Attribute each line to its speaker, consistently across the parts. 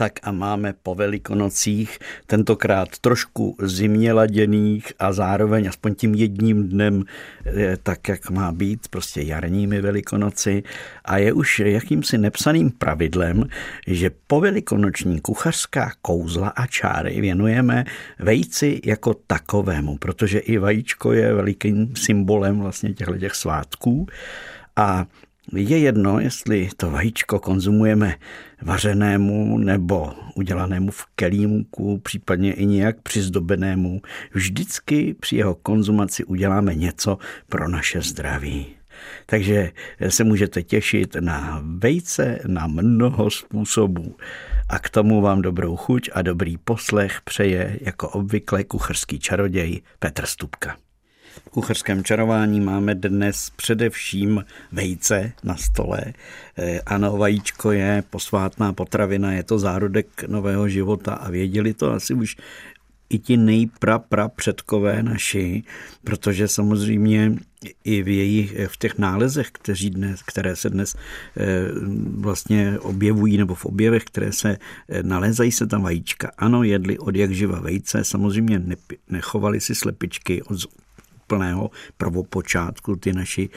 Speaker 1: Tak a máme po velikonocích, tentokrát trošku zimně laděných a zároveň aspoň tím jedním dnem eh, tak, jak má být, prostě jarními velikonoci. A je už jakýmsi nepsaným pravidlem, že po velikonoční kuchařská kouzla a čáry věnujeme vejci jako takovému, protože i vajíčko je velikým symbolem vlastně těchto těch svátků. A je jedno, jestli to vajíčko konzumujeme vařenému nebo udělanému v kelímku, případně i nějak přizdobenému. Vždycky při jeho konzumaci uděláme něco pro naše zdraví. Takže se můžete těšit na vejce na mnoho způsobů. A k tomu vám dobrou chuť a dobrý poslech přeje jako obvykle kuchrský čaroděj Petr Stupka. V kuchařském čarování máme dnes především vejce na stole. Eh, ano, vajíčko je posvátná potravina, je to zárodek nového života a věděli to asi už i ti nejpra, pra předkové naši, protože samozřejmě i v jejich, v těch nálezech, kteří dnes, které se dnes eh, vlastně objevují, nebo v objevech, které se eh, nalézají se tam vajíčka. Ano, jedli od jak živa vejce, samozřejmě nechovali si slepičky od úplného prvopočátku, ty naši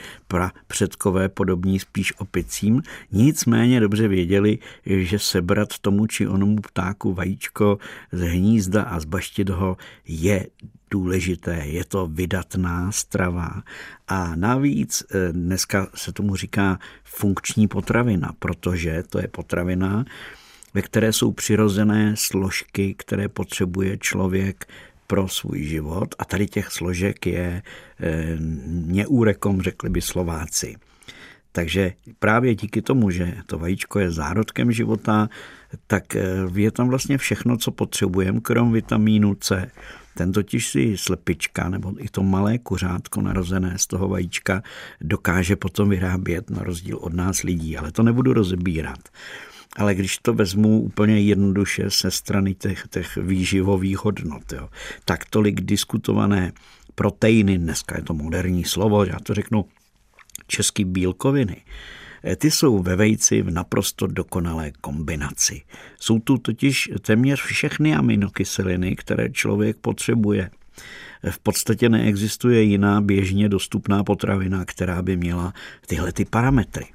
Speaker 1: předkové podobní spíš opicím, nicméně dobře věděli, že sebrat tomu či onomu ptáku vajíčko z hnízda a zbaštit ho je důležité, je to vydatná strava. A navíc eh, dneska se tomu říká funkční potravina, protože to je potravina, ve které jsou přirozené složky, které potřebuje člověk pro svůj život a tady těch složek je e, neúrekom, řekli by Slováci. Takže právě díky tomu, že to vajíčko je zárodkem života, tak eh, je tam vlastně všechno, co potřebujeme, krom vitamínu C. Ten totiž si slepička nebo i to malé kuřátko narozené z toho vajíčka dokáže potom vyrábět na rozdíl od nás lidí, ale to nebudu rozebírat. Ale když to vezmu úplně jednoduše se strany těch, těch výživových hodnot, jo, tak tolik diskutované proteiny, dneska je to moderní slovo, já to řeknu český bílkoviny, eh, ty jsou ve vejci v naprosto dokonalé kombinaci. Jsou tu totiž téměř všechny aminokyseliny, které člověk potřebuje. V podstatě neexistuje jiná běžně dostupná potravina, která by měla tyhle ty parametry.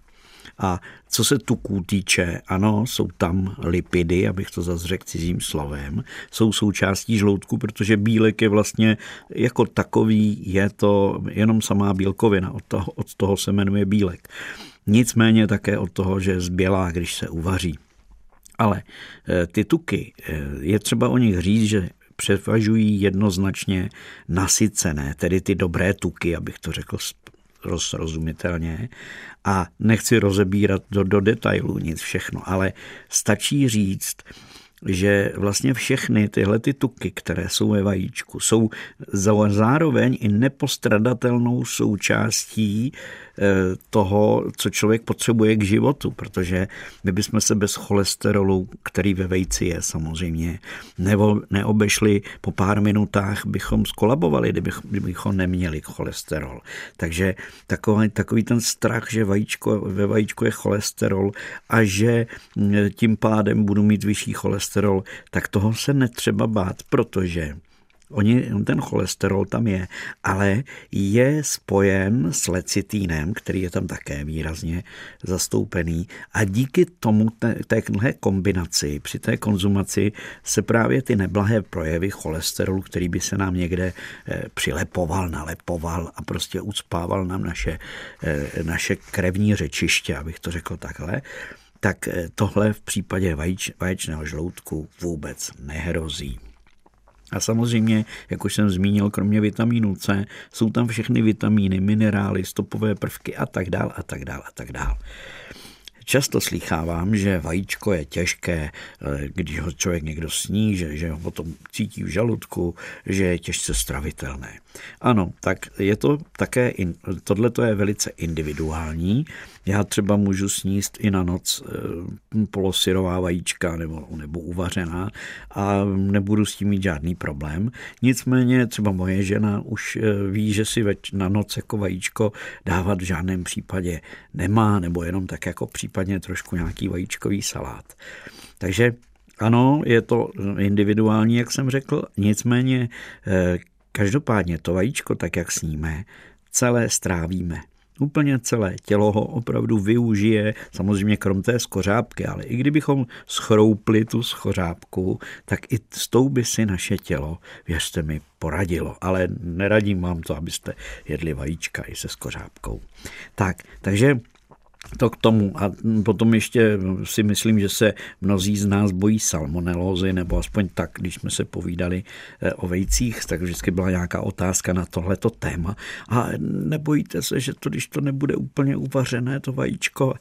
Speaker 1: A co se tuků týče, ano, jsou tam lipidy, abych to zase řekl cizím slovem, jsou součástí žloutku, protože bílek je vlastně jako takový, je to jenom samá bílkovina, od toho, od toho se jmenuje bílek. Nicméně také od toho, že zbělá, když se uvaří. Ale eh, ty tuky, eh, je třeba o nich říct, že převažují jednoznačně nasycené, tedy ty dobré tuky, abych to řekl rozrozumitelně a nechci rozebírat do, do detailů nic všechno, ale stačí říct, že vlastně všechny tyhle ty tuky, které jsou ve vajíčku, jsou zároveň i nepostradatelnou součástí Eh, toho, co člověk potřebuje k životu, protože my bychom se bez cholesterolu, který ve vejci je samozřejmě, nebo neobešli po pár minutách, bychom skolabovali, kdybychom neměli cholesterol. Takže takový, takový ten strach, že vajíčko, ve vajíčku je cholesterol a že tím pádem budu mít vyšší cholesterol, tak toho se netřeba bát, protože Oni, ten cholesterol tam je, ale je spojen s lecitínem, který je tam také výrazně zastoupený. A díky tomu téhle kombinaci, při té konzumaci se právě ty neblahé projevy cholesterolu, který by se nám někde eh, přilepoval, nalepoval a prostě ucpával nám naše, eh, naše krevní řečiště, abych to řekl takhle, tak eh, tohle v případě vajíč, vaječného žloutku vůbec nehrozí. A samozřejmě, jak už jsem zmínil, kromě vitamínu C, jsou tam všechny vitamíny, minerály, stopové prvky a tak dál a tak dál a tak dál. Často slychávám, že vajíčko je těžké, eh, když ho člověk někdo sní, že, že ho potom cítí v žaludku, že je těžce stravitelné. Ano, tak je to také, tohle to je velice individuální. Já třeba můžu sníst i na noc e, polosyrová vajíčka nebo, nebo uvařená a nebudu s tím mít žádný problém. Nicméně třeba moje žena už e, ví, že si več, na noc jako vajíčko dávat v žádném případě nemá, nebo jenom tak jako případně trošku nějaký vajíčkový salát. Takže ano, je to individuální, jak jsem řekl, nicméně eh, každopádně to vajíčko, tak jak sníme, celé strávíme. Úplně celé tělo ho opravdu využije, samozřejmě krom té skořápky, ale i kdybychom schroupli tu skořápku, tak i s tou by si naše tělo, věřte mi, poradilo. Ale neradím vám to, abyste jedli vajíčka i se skořápkou. Tak, takže to k tomu. A potom ještě si myslím, že se mnozí z nás bojí salmonelózy, nebo aspoň tak, když jsme se povídali eh, o vejcích, tak vždycky byla nějaká otázka na tohleto téma. A nebojíte se, že to, když to nebude úplně uvařené, to vajíčko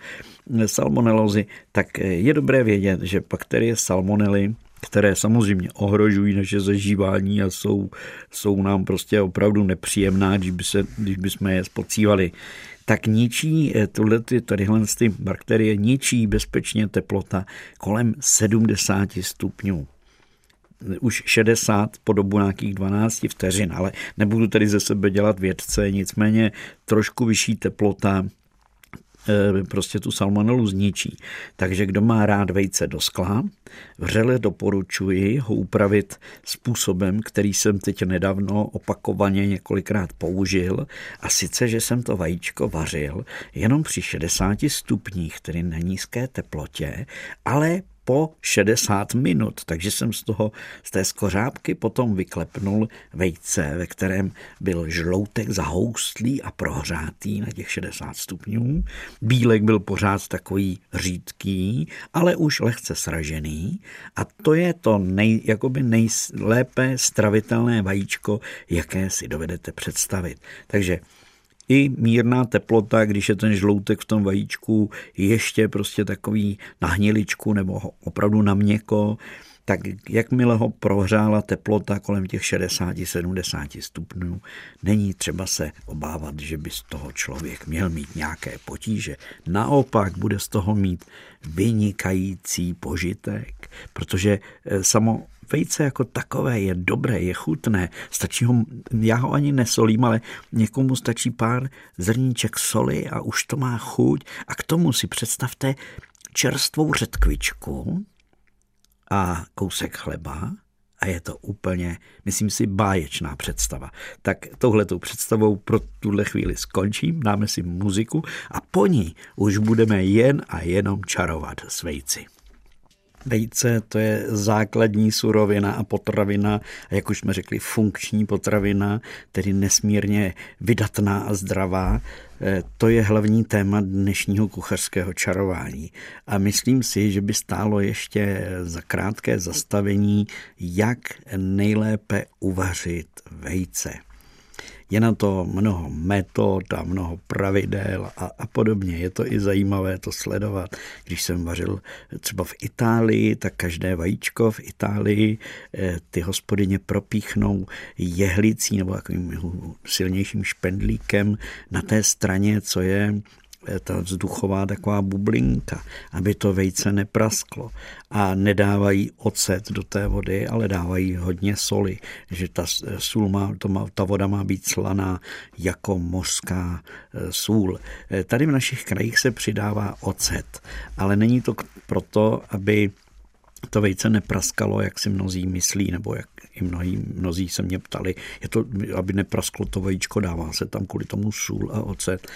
Speaker 1: eh, salmonelózy, tak eh, je dobré vědět, že bakterie salmonely které samozřejmě ohrožují naše zažívání a jsou, jsou nám prostě opravdu nepříjemná, když, by se, když bychom je spocívali tak ničí eh, tyhle, tadyhle ty bakterie, ničí bezpečně teplota kolem 70 stupňů. Už 60 po dobu nějakých 12 vteřin, ale nebudu tady ze sebe dělat vědce, nicméně trošku vyšší teplota prostě tu salmonelu zničí. Takže kdo má rád vejce do skla, vřele doporučuji ho upravit způsobem, který jsem teď nedávno opakovaně několikrát použil. A sice, že jsem to vajíčko vařil jenom při 60 stupních, tedy na nízké teplotě, ale po 60 minut, takže jsem z toho, z té skořápky potom vyklepnul vejce, ve kterém byl žloutek zahoustlý a prohřátý na těch 60 stupňů. Bílek byl pořád takový řídký, ale už lehce sražený a to je to nej, jakoby nejlépe stravitelné vajíčko, jaké si dovedete představit. Takže i mírná teplota, když je ten žloutek v tom vajíčku ještě prostě takový na hniličku nebo opravdu na měko, tak jakmile ho prohřála teplota kolem těch 60-70 stupňů, není třeba se obávat, že by z toho člověk měl mít nějaké potíže. Naopak bude z toho mít vynikající požitek, protože eh, samo vejce jako takové je dobré, je chutné, stačí ho, já ho ani nesolím, ale někomu stačí pár zrníček soli a už to má chuť a k tomu si představte čerstvou řetkvičku a kousek chleba a je to úplně, myslím si, báječná představa. Tak touhletou představou pro tuhle chvíli skončím, dáme si muziku a po ní už budeme jen a jenom čarovat s vejci. Vejce to je základní surovina a potravina, a jak už jsme řekli, funkční potravina, tedy nesmírně vydatná a zdravá. E, to je hlavní téma dnešního kuchařského čarování. A myslím si, že by stálo ještě za krátké zastavení, jak nejlépe uvařit vejce. Je na to mnoho metod a mnoho pravidel a, a podobně. Je to i zajímavé to sledovat. Když jsem vařil třeba v Itálii, tak každé vajíčko v Itálii eh, ty hospodyně propíchnou jehlicí nebo takovým silnějším špendlíkem na té straně, co je ta vzduchová taková bublinka, aby to vejce neprasklo. A nedávají ocet do té vody, ale dávají hodně soli, že ta sůl má, to má, ta voda má být slaná jako mořská e, sůl. E, tady v našich krajích se přidává ocet, ale není to proto, aby to vejce nepraskalo, jak si mnozí myslí, nebo jak i mnohí, mnozí se mě ptali, je to, aby neprasklo to vajíčko, dává se tam kvůli tomu sůl a ocet.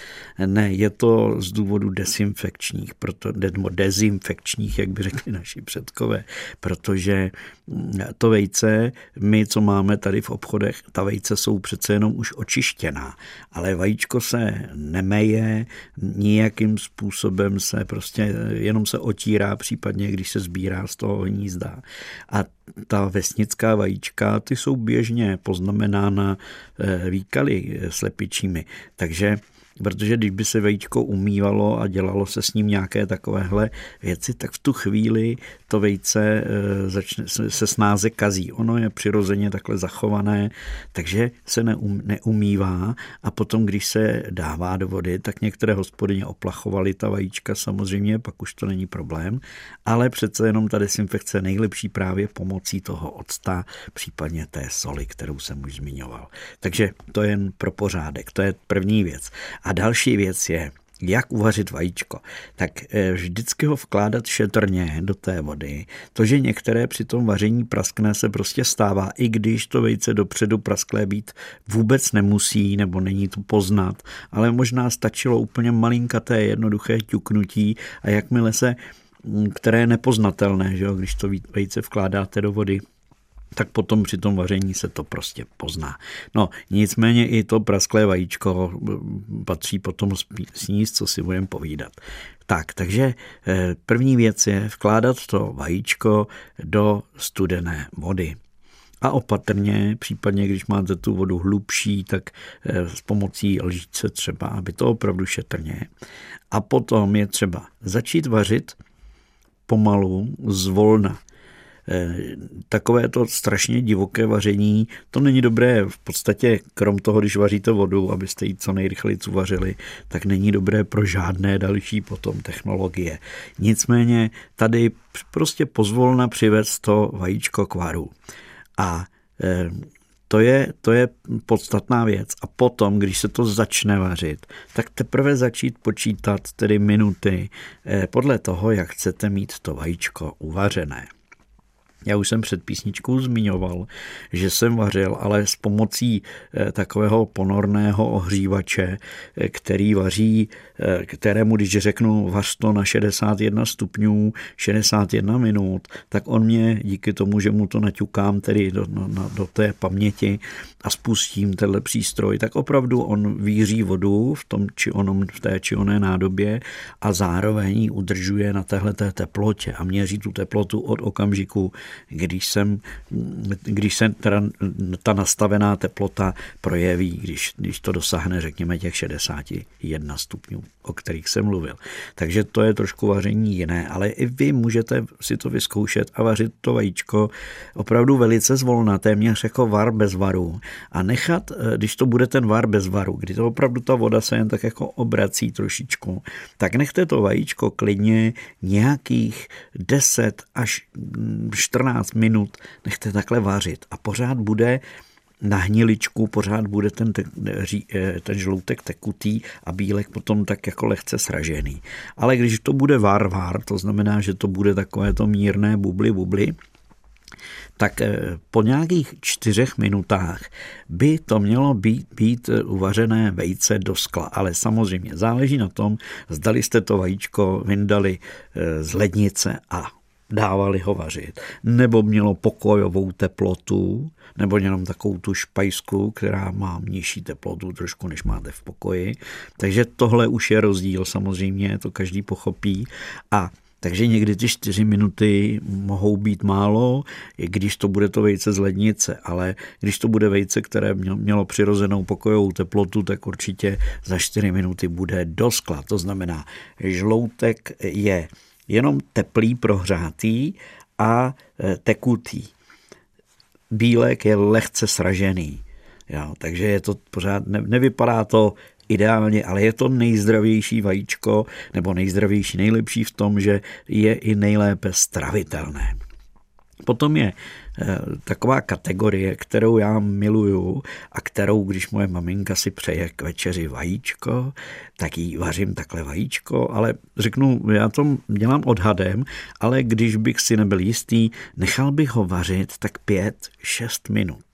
Speaker 1: Ne, je to z důvodu desinfekčních, proto, nebo dezinfekčních, jak by řekli naši předkové, protože to vejce, my, co máme tady v obchodech, ta vejce jsou přece jenom už očištěná, ale vajíčko se nemeje, nijakým způsobem se prostě jenom se otírá, případně když se sbírá z toho hnízda. A ta vesnická vajíčka, ty jsou běžně poznamenána eh, výkaly slepičími. Takže protože když by se vejčko umývalo a dělalo se s ním nějaké takovéhle věci, tak v tu chvíli to vejce eh, začne, se snáze kazí. Ono je přirozeně takhle zachované, takže se neum, neumývá a potom, když se dává do vody, tak některé hospodyně oplachovaly ta vajíčka samozřejmě, pak už to není problém, ale přece jenom ta desinfekce je nejlepší právě pomocí toho octa, případně té soli, kterou jsem už zmiňoval. Takže to je jen pro pořádek, to je první věc. A další věc je, jak uvařit vajíčko, tak eh, vždycky ho vkládat šetrně do té vody. To, že některé při tom vaření praskne, se prostě stává, i když to vejce dopředu prasklé být vůbec nemusí, nebo není to poznat, ale možná stačilo úplně malinkaté jednoduché ťuknutí a jakmile se mm, které je nepoznatelné, že jo, když to vejce vkládáte do vody, tak potom při tom vaření se to prostě pozná. No, nicméně i to prasklé vajíčko patří potom sníst, co si budeme povídat. Tak, takže eh, první věc je vkládat to vajíčko do studené vody. A opatrně, případně když máte tu vodu hlubší, tak eh, s pomocí lžíce třeba, aby to opravdu šetrně. A potom je třeba začít vařit pomalu, zvolna. Eh, takové to strašně divoké vaření, to není dobré v podstatě, krom toho, když vaříte vodu, abyste ji co nejrychleji uvařili, tak není dobré pro žádné další potom technologie. Nicméně tady prostě pozvolna přivést to vajíčko k varu. A eh, to je, to je podstatná věc. A potom, když se to začne vařit, tak teprve začít počítat tedy minuty eh, podle toho, jak chcete mít to vajíčko uvařené. Já už jsem před písničkou zmiňoval, že jsem vařil, ale s pomocí eh, takového ponorného ohřívače, eh, který vaří, eh, kterému, když řeknu vař to na 61 stupňů, 61 minut, tak on mě díky tomu, že mu to naťukám tedy do, do, do té paměti a spustím tenhle přístroj, tak opravdu on víří vodu v, tom, či onom, v té či oné nádobě a zároveň ji udržuje na téhle teplotě. A měří tu teplotu od okamžiku, když, jsem, když se teda ta nastavená teplota projeví, když, když to dosáhne, řekněme, těch 61 stupňů, o kterých jsem mluvil. Takže to je trošku vaření jiné, ale i vy můžete si to vyzkoušet a vařit to vajíčko opravdu velice zvolna, téměř jako var bez varu a nechat, eh, když to bude ten var bez varu, kdy to opravdu ta voda se jen tak jako obrací trošičku, tak nechte to vajíčko klidně nějakých 10 až 14 minut nechte takhle vařit a pořád bude na hniličku pořád bude ten, ten, eh, ten žloutek tekutý a bílek potom tak jako lehce sražený. Ale když to bude var, var, to znamená, že to bude takové to mírné bubly, bubly, tak eh, po nějakých čtyřech minutách by to mělo být, být eh, uvařené vejce do skla. Ale samozřejmě záleží na tom, zdali jste to vajíčko vyndali z lednice a dávali ho vařit, nebo mělo pokojovou teplotu, nebo jenom takovou tu špajsku, která má nižší teplotu trošku, než máte v pokoji. Takže tohle už je rozdíl, samozřejmě, to každý pochopí. A takže někdy ty čtyři minuty mohou být málo, i když to bude to vejce z lednice, ale když to bude vejce, které mělo přirozenou pokojovou teplotu, tak určitě za čtyři minuty bude do skla. To znamená, žloutek je jenom teplý, prohřátý a e, tekutý. Bílek je lehce sražený. Jo, takže je to pořád, ne, nevypadá to ideálně, ale je to nejzdravější vajíčko, nebo nejzdravější, nejlepší v tom, že je i nejlépe stravitelné. Potom je taková kategorie, kterou já miluju a kterou, když moje maminka si přeje k večeři vajíčko, tak jí vařím takhle vajíčko, ale řeknu, já to dělám odhadem, ale když bych si nebyl jistý, nechal bych ho vařit tak pět, šest minut.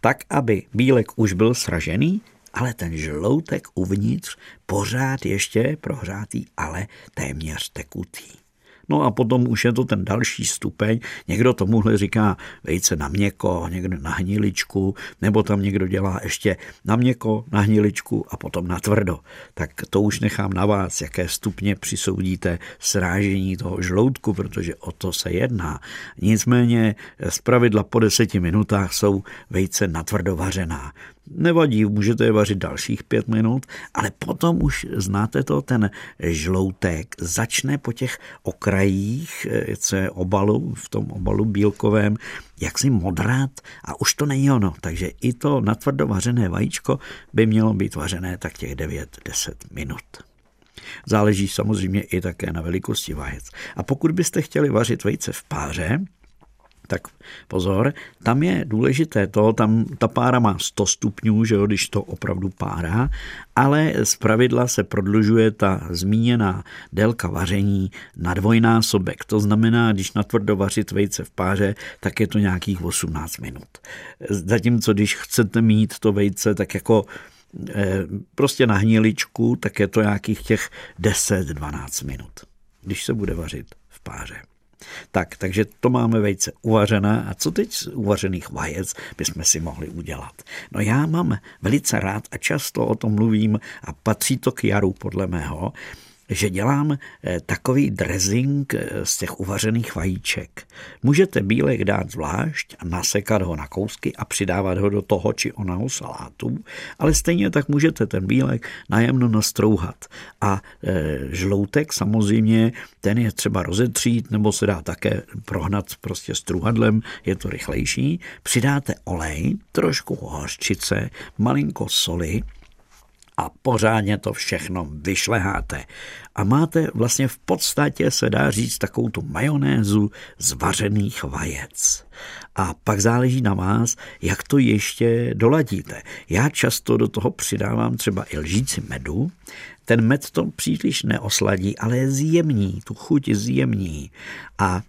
Speaker 1: Tak, aby bílek už byl sražený, ale ten žloutek uvnitř pořád ještě prohřátý, ale téměř tekutý. No a potom už je to ten další stupeň. Někdo tomuhle říká vejce na měko, někdo na hniličku, nebo tam někdo dělá ještě na měko, na hniličku a potom na tvrdo. Tak to už nechám na vás, jaké stupně přisoudíte srážení toho žloutku, protože o to se jedná. Nicméně z pravidla po deseti minutách jsou vejce natvrdo vařená. Nevadí, můžete je vařit dalších pět minut, ale potom už znáte to, ten žloutek začne po těch okrajích, eh, co je obalu, v tom obalu bílkovém, jak si modrát a už to není ono. Takže i to natvrdo vařené vajíčko by mělo být vařené tak těch 9-10 minut. Záleží samozřejmě i také na velikosti vajec. A pokud byste chtěli vařit vejce v páře, tak pozor, tam je důležité to, tam ta pára má 100 stupňů, že jo, když to opravdu párá, ale z pravidla se prodlužuje ta zmíněná délka vaření na dvojnásobek. To znamená, když natvrdo vařit vejce v páře, tak je to nějakých 18 minut. Zatímco když chcete mít to vejce tak jako eh, prostě na hniličku, tak je to nějakých těch 10-12 minut, když se bude vařit v páře. Tak, takže to máme vejce uvařené. A co teď z uvařených vajec bychom si mohli udělat? No já mám velice rád a často o tom mluvím a patří to k jaru podle mého, že dělám eh, takový dressing eh, z těch uvařených vajíček. Můžete bílek dát zvlášť nasekat ho na kousky a přidávat ho do toho či onoho salátu, ale stejně tak můžete ten bílek najemno nastrouhat. A e, žloutek samozřejmě, ten je třeba rozetřít nebo se dá také prohnat prostě struhadlem, je to rychlejší. Přidáte olej, trošku hořčice, malinko soli, a pořádně to všechno vyšleháte. A máte vlastně v podstatě, se dá říct, takovou tu majonézu z vařených vajec. A pak záleží na vás, jak to ještě doladíte. Já často do toho přidávám třeba i lžíci medu. Ten med to příliš neosladí, ale je zjemní, tu chuť zjemní. A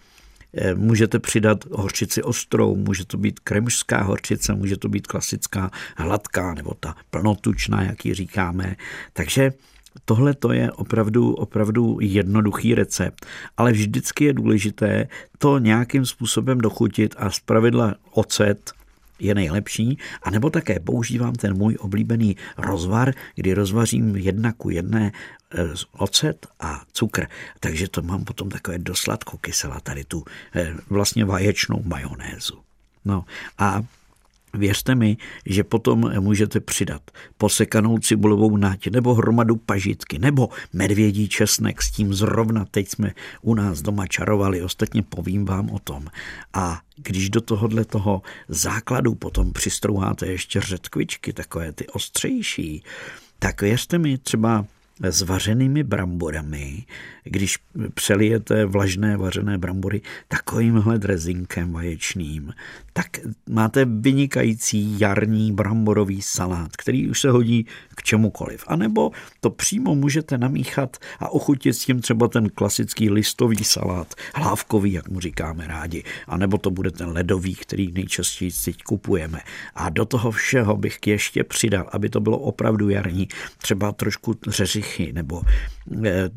Speaker 1: můžete přidat horčici ostrou, může to být kremžská horčice, může to být klasická hladká nebo ta plnotučná, jak ji říkáme. Takže Tohle to je opravdu, opravdu jednoduchý recept, ale vždycky je důležité to nějakým způsobem dochutit a zpravidla ocet je nejlepší, a nebo také používám ten můj oblíbený rozvar, kdy rozvařím jedna ku jedné eh, ocet a cukr. Takže to mám potom takové dosladko kyselá tady tu eh, vlastně vaječnou majonézu. No a Věřte mi, že potom můžete přidat posekanou cibulovou náť nebo hromadu pažitky nebo medvědí česnek, s tím zrovna teď jsme u nás doma čarovali, ostatně povím vám o tom. A když do tohohle toho základu potom přistrouháte ještě řetkvičky, takové ty ostřejší, tak věřte mi, třeba s vařenými bramborami, když přelijete vlažné vařené brambory takovýmhle drezinkem vaječným, tak máte vynikající jarní bramborový salát, který už se hodí k čemukoliv. A nebo to přímo můžete namíchat a ochutit s tím třeba ten klasický listový salát, hlávkový, jak mu říkáme rádi. A nebo to bude ten ledový, který nejčastěji teď kupujeme. A do toho všeho bych ještě přidal, aby to bylo opravdu jarní, třeba trošku řeřichy nebo eh,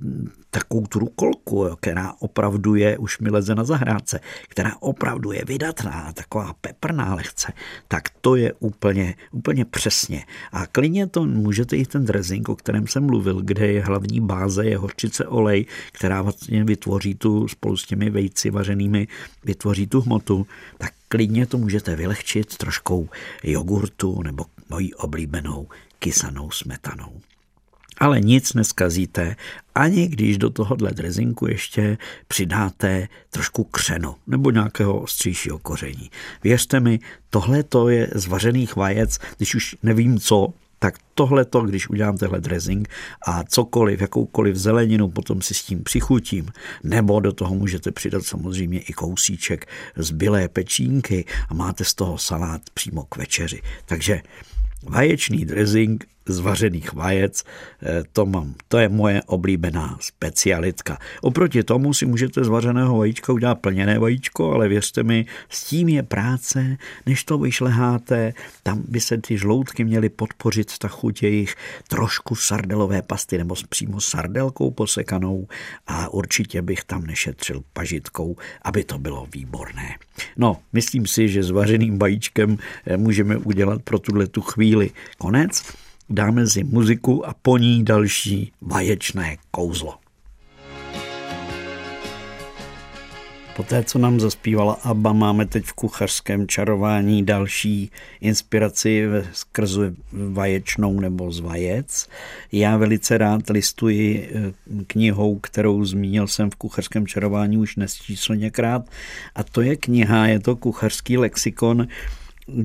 Speaker 1: takovou tu rukolku, která opravdu je, už mi leze na zahrádce, která opravdu je vydatná, taková peprná lehce, tak to je úplně, úplně přesně. A klidně to můžete i ten dressing, o kterém jsem mluvil, kde je hlavní báze, je horčice olej, která vlastně vytvoří tu spolu s těmi vejci vařenými, vytvoří tu hmotu, tak klidně to můžete vylehčit troškou jogurtu nebo mojí oblíbenou kysanou smetanou. Ale nic neskazíte, ani když do tohohle drezinku ještě přidáte trošku křenu nebo nějakého ostřejšího koření. Věřte mi, tohle to je z vařených vajec, když už nevím co, tak tohle to, když udělám tenhle dressing a cokoliv, jakoukoliv zeleninu potom si s tím přichutím, nebo do toho můžete přidat samozřejmě i kousíček z bylé pečínky a máte z toho salát přímo k večeři. Takže vaječný dressing z vařených vajec, eh, to mám, to je moje oblíbená specialitka. Oproti tomu si můžete z vařeného vajíčka udělat plněné vajíčko, ale věřte mi, s tím je práce, než to vyšleháte, tam by se ty žloutky měly podpořit ta chuť jejich trošku sardelové pasty nebo přímo sardelkou posekanou a určitě bych tam nešetřil pažitkou, aby to bylo výborné. No, myslím si, že s vařeným vajíčkem eh, můžeme udělat pro tuhle tu chvíli konec dáme si muziku a po ní další vaječné kouzlo. Poté, co nám zaspívala Abba, máme teď v kuchařském čarování další inspiraci skrze vaječnou nebo z vajec. Já velice rád listuji eh, knihou, kterou zmínil jsem v kuchařském čarování už nesčíslněkrát a to je kniha, je to kuchařský lexikon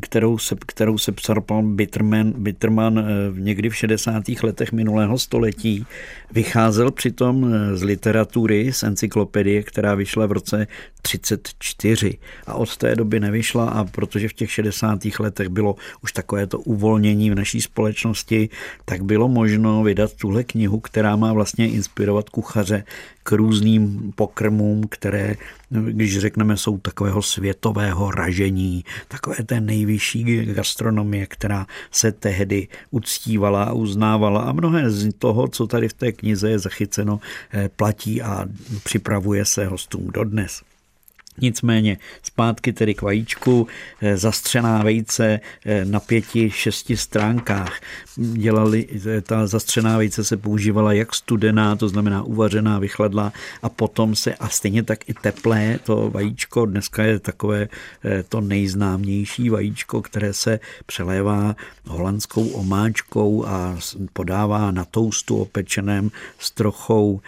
Speaker 1: kterou se, kterou se psal pan Bitterman, Bitterman eh, někdy v 60. letech minulého století. Vycházel přitom eh, z literatury, z encyklopedie, která vyšla v roce 34 a od té doby nevyšla a protože v těch 60. letech bylo už takové to uvolnění v naší společnosti, tak bylo možno vydat tuhle knihu, která má vlastně inspirovat kuchaře k různým pokrmům, které, když řekneme, jsou takového světového ražení, takové té nejvyšší gastronomie, která se tehdy uctívala a uznávala a mnohé z toho, co tady v té knize je zachyceno, eh, platí a připravuje se hostům dodnes. Nicméně zpátky tedy k vajíčku, eh, zastřená vejce eh, na pěti, šesti stránkách. Dělali, eh, ta zastřená vejce se používala jak studená, to znamená uvařená, vychladlá a potom se, a stejně tak i teplé, to vajíčko dneska je takové to nejznámější vajíčko, které se přelévá holandskou omáčkou a podává na toustu opečeném s trochou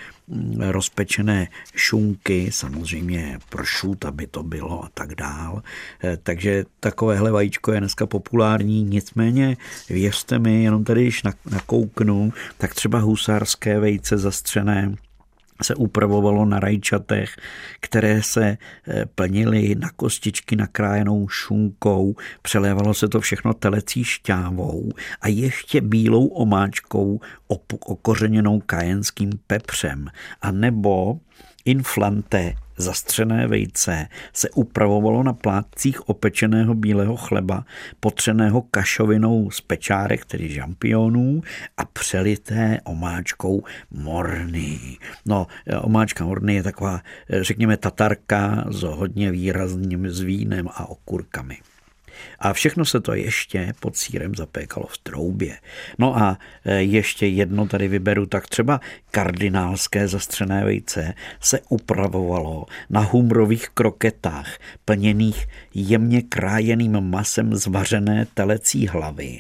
Speaker 1: rozpečené šunky, samozřejmě pršut, aby to bylo a tak dál. Eh, takže takovéhle vajíčko je dneska populární, nicméně věřte mi, jenom tady, když nakouknu, tak třeba husárské vejce zastřené se upravovalo na rajčatech, které se eh, plnily na kostičky nakrájenou šunkou, přelévalo se to všechno telecí šťávou a ještě bílou omáčkou okořeněnou kajenským pepřem. A nebo inflante zastřené vejce se upravovalo na plátcích opečeného bílého chleba, potřeného kašovinou z pečárek, tedy žampionů a přelité omáčkou morny. No, omáčka morny je taková, řekněme, tatarka s hodně výrazným s vínem a okurkami. A všechno se to ještě pod sírem zapékalo v troubě. No a e, ještě jedno tady vyberu, tak třeba kardinálské zastřené vejce se upravovalo na humrových kroketách, plněných jemně krájeným masem z vařené telecí hlavy.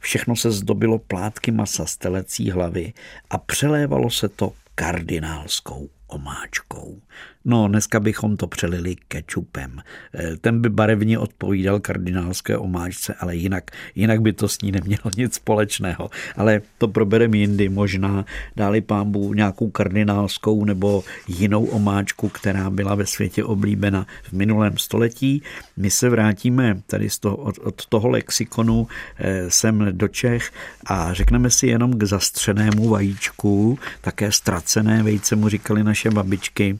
Speaker 1: Všechno se zdobilo plátky masa z telecí hlavy a přelévalo se to kardinálskou omáčkou. No, dneska bychom to přelili kečupem. Eh, ten by barevně odpovídal kardinálské omáčce, ale jinak, jinak by to s ní nemělo nic společného. Ale to probereme jindy, možná dáli pámbu nějakou kardinálskou nebo jinou omáčku, která byla ve světě oblíbena v minulém století. My se vrátíme tady z toho, od, od toho lexikonu eh, sem do Čech a řekneme si jenom k zastřenému vajíčku, také ztracené vejce mu říkali naše babičky,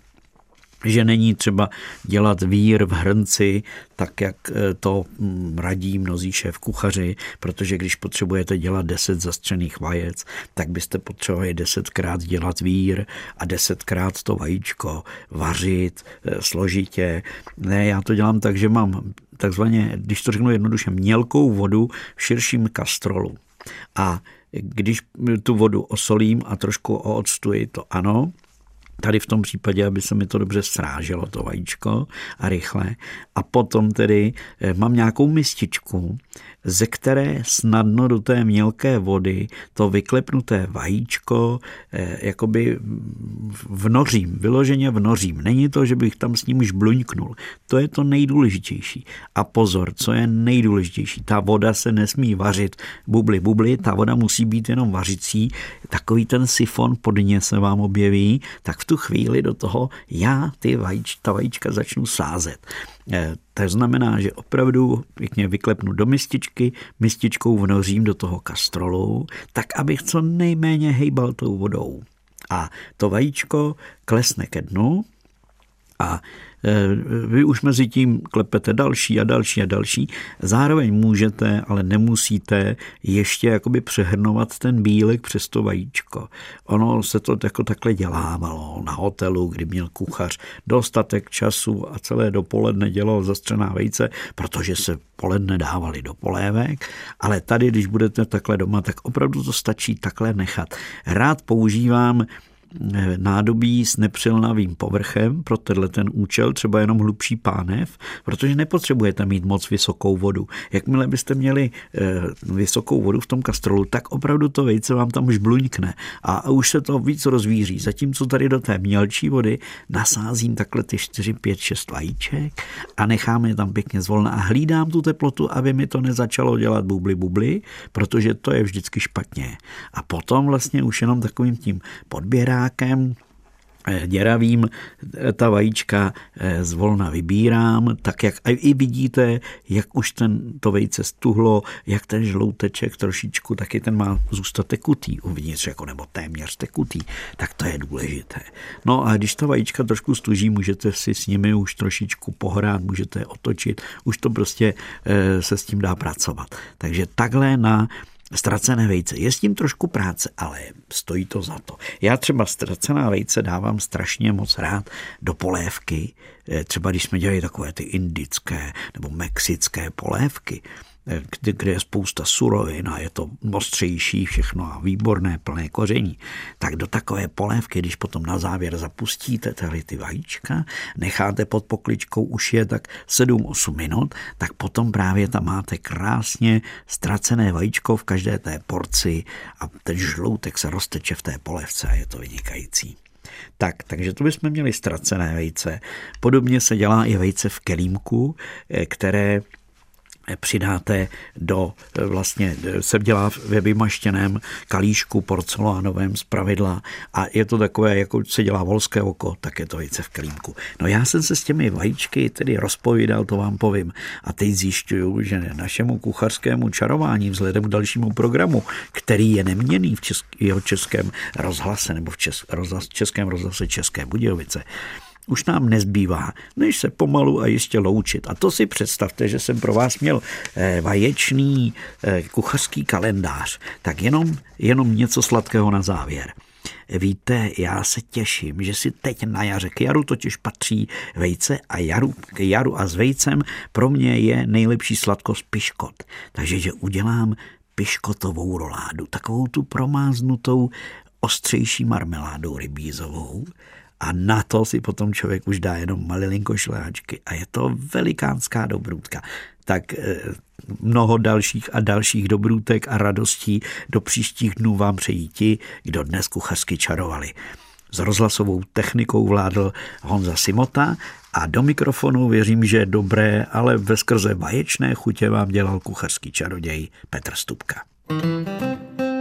Speaker 1: že není třeba dělat vír v hrnci, tak jak eh, to mm, radí mnozí šéf kuchaři, protože když potřebujete dělat deset zastřených vajec, tak byste potřebovali desetkrát dělat vír a desetkrát to vajíčko vařit eh, složitě. Ne, já to dělám tak, že mám takzvaně, když to řeknu jednoduše, mělkou vodu v širším kastrolu. A když tu vodu osolím a trošku octuji, to ano, Tady v tom případě, aby se mi to dobře sráželo, to vajíčko a rychle. A potom tedy eh, mám nějakou mističku, ze které snadno do té mělké vody to vyklepnuté vajíčko eh, jakoby vnořím, vyloženě vnořím. Není to, že bych tam s ním už bluňknul. To je to nejdůležitější. A pozor, co je nejdůležitější, ta voda se nesmí vařit bubly, bubly, ta voda musí být jenom vařicí, takový ten sifon pod ně se vám objeví, tak tu chvíli do toho já ty vajíč, ta vajíčka začnu sázet. Eh, to znamená, že opravdu pěkně vyklepnu do mističky, mističkou vnořím do toho kastrolu, tak abych co nejméně hejbal tou vodou. A to vajíčko klesne ke dnu a vy už mezi tím klepete další a další a další. Zároveň můžete, ale nemusíte ještě jakoby přehrnovat ten bílek přes to vajíčko. Ono se to jako takhle dělávalo na hotelu, kdy měl kuchař dostatek času a celé dopoledne dělal zastřená vejce, protože se poledne dávali do polévek, ale tady, když budete takhle doma, tak opravdu to stačí takhle nechat. Rád používám eh, nádobí s nepřilnavým povrchem pro tenhle ten účel, třeba jenom hlubší pánev, protože nepotřebujete mít moc vysokou vodu. Jakmile byste měli eh, vysokou vodu v tom kastrolu, tak opravdu to vejce vám tam už bluňkne a už se to víc rozvíří. Zatímco tady do té mělčí vody nasázím takhle ty 4, 5, 6 vajíček a necháme je tam pěkně zvolna a hlídám tu teplotu, aby mi to nezačalo dělat bubly bubly, protože to je vždycky špatně. A potom vlastně už jenom takovým tím podběrákem Eh, děravým eh, ta vajíčka eh, zvolna vybírám, tak jak i vidíte, jak už ten, to vejce stuhlo, jak ten žlouteček trošičku, taky ten má zůstat tekutý uvnitř, jako nebo téměř tekutý, tak to je důležité. No a když ta vajíčka trošku stuží, můžete si s nimi už trošičku pohrát, můžete je otočit, už to prostě se s tím dá pracovat. Takže takhle na ztracené vejce. Je s tím trošku práce, ale stojí to za to. Já třeba ztracená vejce dávám strašně moc rád do polévky. Eh, třeba když jsme dělali takové ty indické nebo mexické polévky, kde, kde je spousta surovin a je to ostřejší všechno a výborné, plné koření, tak do takové polévky, když potom na závěr zapustíte tady ty vajíčka, necháte pod pokličkou už je tak 7-8 minut, tak potom právě tam máte krásně ztracené vajíčko v každé té porci a ten žloutek se rozteče v té polévce a je to vynikající. Tak, takže to bychom měli ztracené vejce. Podobně se dělá i vejce v kelímku, eh, které přidáte do, vlastně se dělá ve vymaštěném kalíšku porcelánovém z pravidla a je to takové, jako se dělá volské oko, tak je to vejce v kelímku. No já jsem se s těmi vajíčky tedy rozpovídal, to vám povím. A teď zjišťuju, že našemu kuchařskému čarování vzhledem k dalšímu programu, který je neměný v česk, jeho českém rozhlase nebo v česk, rozhlas, českém rozhlase České Budějovice, už nám nezbývá, než se pomalu a jistě loučit. A to si představte, že jsem pro vás měl eh, vaječný eh, kuchařský kalendář. Tak jenom, jenom něco sladkého na závěr. Víte, já se těším, že si teď na jaře, k jaru totiž patří vejce a jaru, k jaru a s vejcem pro mě je nejlepší sladkost piškot. Takže že udělám piškotovou roládu, takovou tu promáznutou ostřejší marmeládou rybízovou a na to si potom člověk už dá jenom malilinko šlehačky a je to velikánská dobrůdka. Tak eh, mnoho dalších a dalších dobrůtek a radostí do příštích dnů vám přejí ti, kdo dnes kuchařsky čarovali. S rozhlasovou technikou vládl Honza Simota a do mikrofonu věřím, že dobré, ale ve skrze vaječné chutě vám dělal kuchařský čaroděj Petr Stupka. thank you